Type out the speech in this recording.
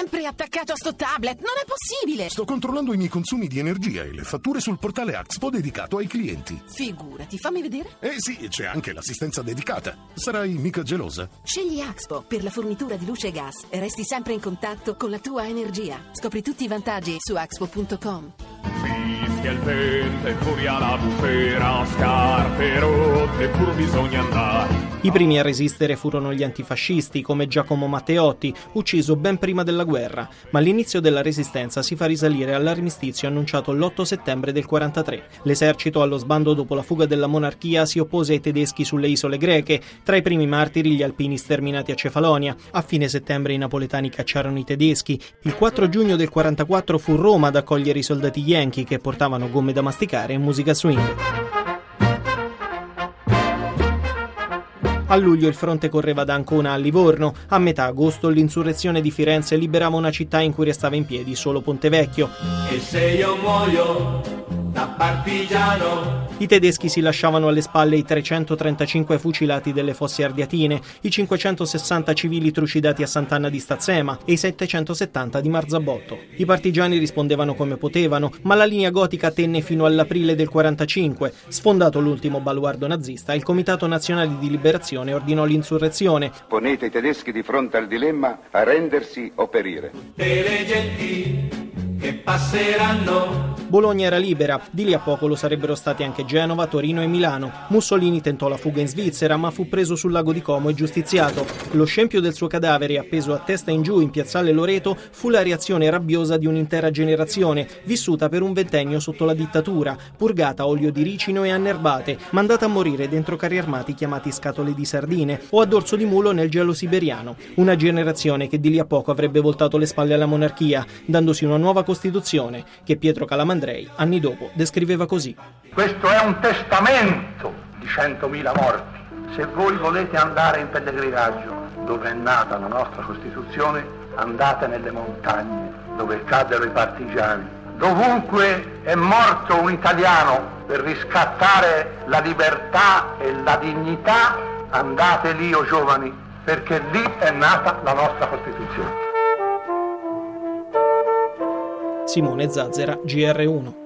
sempre attaccato a sto tablet, non è possibile! Sto controllando i miei consumi di energia e le fatture sul portale Axpo dedicato ai clienti. Figurati, fammi vedere. Eh sì, c'è anche l'assistenza dedicata. Sarai mica gelosa? Scegli Axpo per la fornitura di luce e gas e resti sempre in contatto con la tua energia. Scopri tutti i vantaggi su axpo.com. Fischia il vento e furia la bufera, scarpe rotte pur bisogna andare. I primi a resistere furono gli antifascisti, come Giacomo Matteotti, ucciso ben prima della guerra, ma l'inizio della resistenza si fa risalire all'armistizio annunciato l'8 settembre del 43. L'esercito, allo sbando dopo la fuga della monarchia, si oppose ai tedeschi sulle isole greche, tra i primi martiri gli alpini sterminati a Cefalonia. A fine settembre i napoletani cacciarono i tedeschi. Il 4 giugno del 44 fu Roma ad accogliere i soldati yankee che portavano gomme da masticare e musica swing. A luglio il fronte correva da Ancona a Livorno. A metà agosto l'insurrezione di Firenze liberava una città in cui restava in piedi solo Pontevecchio. E se io muoio. I tedeschi si lasciavano alle spalle i 335 fucilati delle fosse ardiatine, i 560 civili trucidati a Sant'Anna di Stazzema e i 770 di Marzabotto. I partigiani rispondevano come potevano, ma la linea gotica tenne fino all'aprile del 45. Sfondato l'ultimo baluardo nazista, il Comitato Nazionale di Liberazione ordinò l'insurrezione. Ponete i tedeschi di fronte al dilemma a rendersi o perire. Delle genti che passeranno. Bologna era libera, di lì a poco lo sarebbero stati anche Genova, Torino e Milano. Mussolini tentò la fuga in Svizzera, ma fu preso sul lago di Como e giustiziato. Lo scempio del suo cadavere, appeso a testa in giù in piazzale Loreto, fu la reazione rabbiosa di un'intera generazione, vissuta per un ventennio sotto la dittatura, purgata a olio di ricino e annerbate, mandata a morire dentro carri armati chiamati scatole di sardine o a dorso di mulo nel gelo siberiano. Una generazione che di lì a poco avrebbe voltato le spalle alla monarchia, dandosi una nuova Costituzione che Pietro Calamandrei anni dopo descriveva così. Questo è un testamento di 100.000 morti. Se voi volete andare in pellegrinaggio dove è nata la nostra Costituzione, andate nelle montagne dove caddero i partigiani. Dovunque è morto un italiano per riscattare la libertà e la dignità, andate lì, o oh giovani, perché lì è nata la nostra Costituzione. Simone Zazzera, GR1.